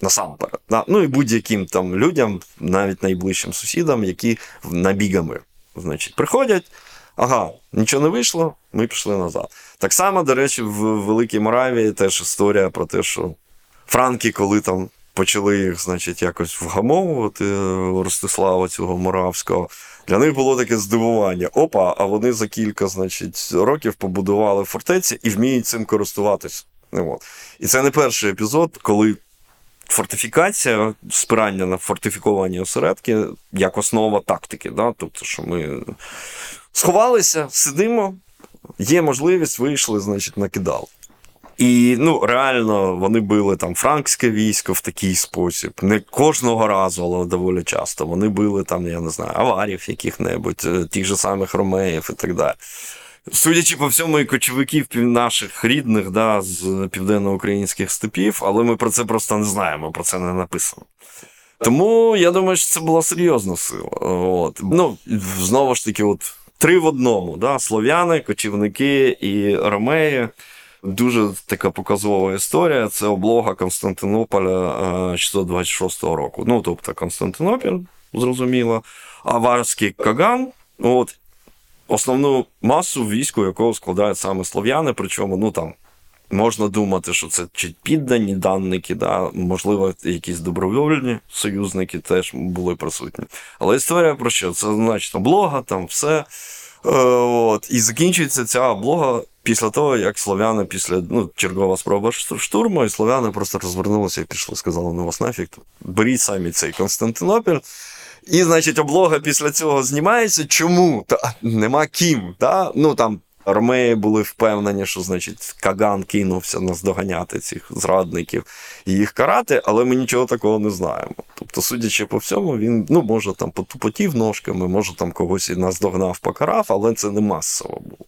C: Насамперед, Да? ну і будь-яким там людям, навіть найближчим сусідам, які набігами значить, приходять. Ага, нічого не вийшло, ми пішли назад. Так само, до речі, в Великій Моравії теж історія про те, що франки, коли там почали їх, значить, якось вгамовувати е, Ростислава цього Моравського. Для них було таке здивування. Опа, а вони за кілька, значить, років побудували фортеці і вміють цим користуватись. От. І це не перший епізод, коли фортифікація, спирання на фортифіковані осередки як основа тактики. Да? Тобто, що ми сховалися, сидимо, є можливість, вийшли, значить, накидали. І ну, реально вони били там франкське військо в такий спосіб. Не кожного разу, але доволі часто. Вони били там, я не знаю, аварів яких-небудь, е, тих же самих ромеїв і так далі. Судячи по всьому, і кочовиків наших рідних да, з південноукраїнських степів, але ми про це просто не знаємо, про це не написано. Тому я думаю, що це була серйозна сила. От. Ну, Знову ж таки, от три в одному: да? слов'яни, кочівники і ромеї. Дуже така показова історія. Це облога Константинополя 626 року. Ну, тобто Константинопіль, зрозуміло, Аварський Каган. От, Основну масу війську, якого складають саме слов'яни, причому ну там можна думати, що це чи піддані данники, да, можливо, якісь добровольні союзники теж були присутні. Але історія про що? Це значить облога, там все. Е, от, І закінчується ця облога після того, як слов'яни після ну, чергова спроба штурму, і слов'яни просто розвернулися і пішли, сказали, ну вас нафіг, беріть самі цей Константинопіль. І, значить, облога після цього знімається. Чому? Та нема ким. Та? Ну там Ромеї були впевнені, що значить Каган кинувся наздоганяти цих зрадників і їх карати, але ми нічого такого не знаємо. Тобто, судячи по всьому, він ну, може там потупотів ножками, може там когось і наздогнав, покарав, але це не масово було.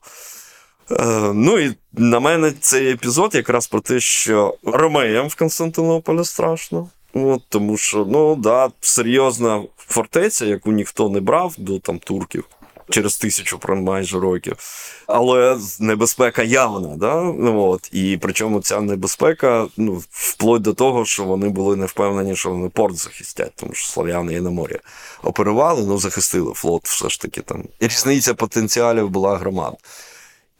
C: Е, ну і на мене цей епізод якраз про те, що Ромеям в Константинополі страшно. От, Тому що, ну да, серйозна фортеця, яку ніхто не брав до там турків через тисячу майже років. Але небезпека явна. Да? Ну, от. І причому ця небезпека ну, вплоть до того, що вони були не впевнені, що вони порт захистять, тому що слав'яни і на морі оперували, ну захистили флот все ж таки там. І різниця потенціалів була громад.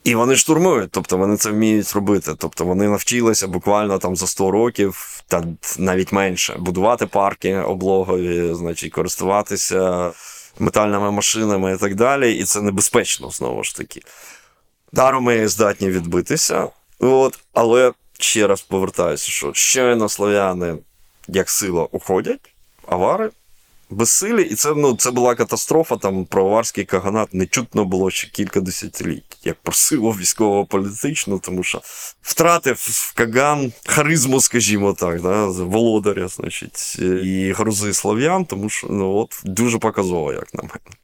C: І вони штурмують, тобто вони це вміють робити. Тобто вони навчилися буквально там за 100 років, та навіть менше, будувати парки облогові, значить, користуватися метальними машинами і так далі. І це небезпечно знову ж таки. Дароми здатні відбитися. От, Але ще раз повертаюся, що щойно слов'яни як сила уходять, авари безсилі, і це ну, це була катастрофа. Там правоварський каганат не чутно було ще кілька десятиліть, як просило військово-політично, тому що втратив Каган харизму, скажімо так, да, володаря, значить, і грузи слов'ян, тому що ну, от дуже показово, як на мене.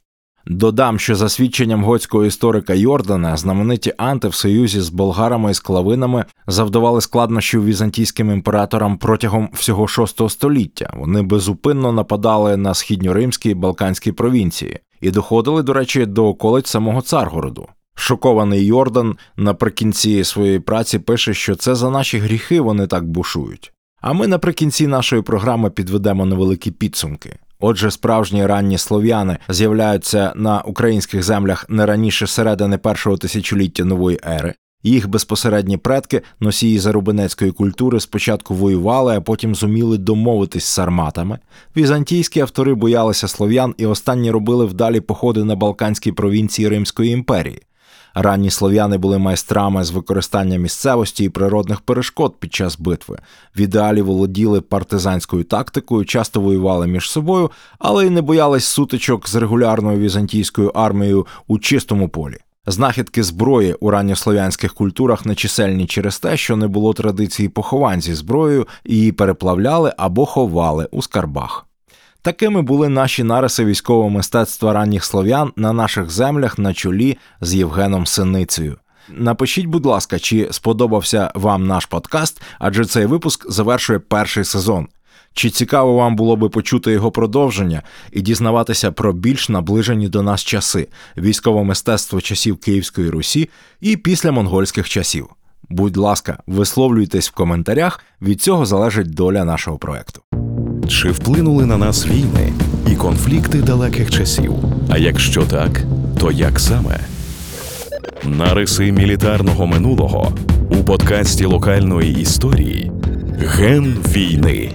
B: Додам, що за свідченням готського історика Йордана, знамениті анти в союзі з болгарами і склавинами завдавали складнощів візантійським імператорам протягом всього VI століття. Вони безупинно нападали на східньоримські і балканські провінції і доходили, до речі, до околиць самого Царгороду. Шокований Йордан наприкінці своєї праці пише, що це за наші гріхи вони так бушують. А ми наприкінці нашої програми підведемо невеликі підсумки. Отже, справжні ранні слов'яни з'являються на українських землях не раніше середини першого тисячоліття нової ери. Їх безпосередні предки, носії зарубинецької культури, спочатку воювали, а потім зуміли домовитись з сарматами. Візантійські автори боялися слов'ян і останні робили вдалі походи на Балканські провінції Римської імперії. Ранні слов'яни були майстрами з використання місцевості і природних перешкод під час битви. В ідеалі володіли партизанською тактикою, часто воювали між собою, але й не боялись сутичок з регулярною візантійською армією у чистому полі. Знахідки зброї у ранньослов'янських культурах нечисельні через те, що не було традиції поховань зі зброєю, її переплавляли або ховали у скарбах. Такими були наші нариси військового мистецтва ранніх слов'ян на наших землях на чолі з Євгеном Синицею. Напишіть, будь ласка, чи сподобався вам наш подкаст, адже цей випуск завершує перший сезон. Чи цікаво вам було би почути його продовження і дізнаватися про більш наближені до нас часи військове мистецтво часів Київської Русі і після монгольських часів? Будь ласка, висловлюйтесь в коментарях, від цього залежить доля нашого проекту.
A: Чи вплинули на нас війни і конфлікти далеких часів? А якщо так, то як саме? Нариси мілітарного минулого у подкасті локальної історії Ген війни.